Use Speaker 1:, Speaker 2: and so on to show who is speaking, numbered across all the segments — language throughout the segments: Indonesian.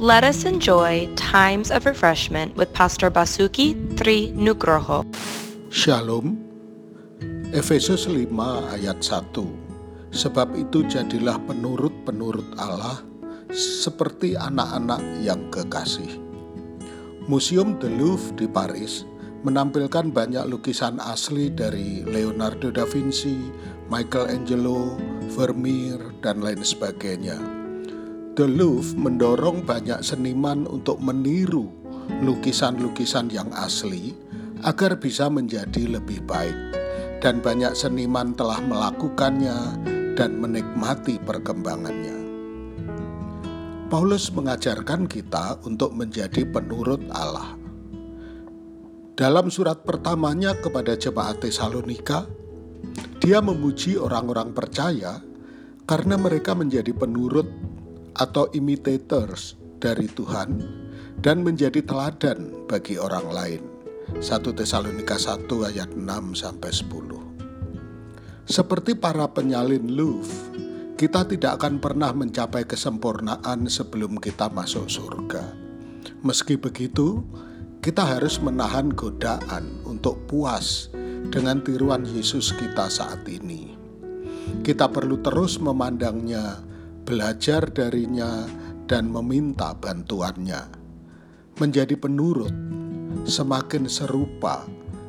Speaker 1: Let us enjoy times of refreshment with Pastor Basuki Tri Nugroho.
Speaker 2: Shalom. Efesus 5 ayat 1. Sebab itu jadilah penurut-penurut Allah seperti anak-anak yang kekasih. Museum de Louvre di Paris menampilkan banyak lukisan asli dari Leonardo da Vinci, Michelangelo, Vermeer, dan lain sebagainya The Louvre mendorong banyak seniman untuk meniru lukisan-lukisan yang asli agar bisa menjadi lebih baik. Dan banyak seniman telah melakukannya dan menikmati perkembangannya. Paulus mengajarkan kita untuk menjadi penurut Allah. Dalam surat pertamanya kepada jemaat Tesalonika, dia memuji orang-orang percaya karena mereka menjadi penurut atau imitators dari Tuhan dan menjadi teladan bagi orang lain. 1 Tesalonika 1 ayat 6 sampai 10. Seperti para penyalin Louvre, kita tidak akan pernah mencapai kesempurnaan sebelum kita masuk surga. Meski begitu, kita harus menahan godaan untuk puas dengan tiruan Yesus kita saat ini. Kita perlu terus memandangnya belajar darinya, dan meminta bantuannya. Menjadi penurut, semakin serupa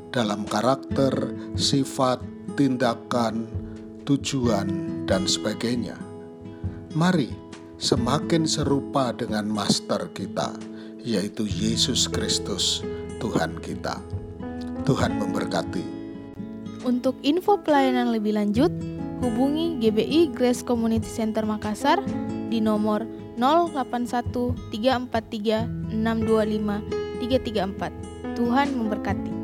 Speaker 2: dalam karakter, sifat, tindakan, tujuan, dan sebagainya. Mari semakin serupa dengan master kita, yaitu Yesus Kristus, Tuhan kita. Tuhan memberkati.
Speaker 3: Untuk info pelayanan lebih lanjut, hubungi GBI Grace Community Center Makassar di nomor 081 343 625 334. Tuhan memberkati.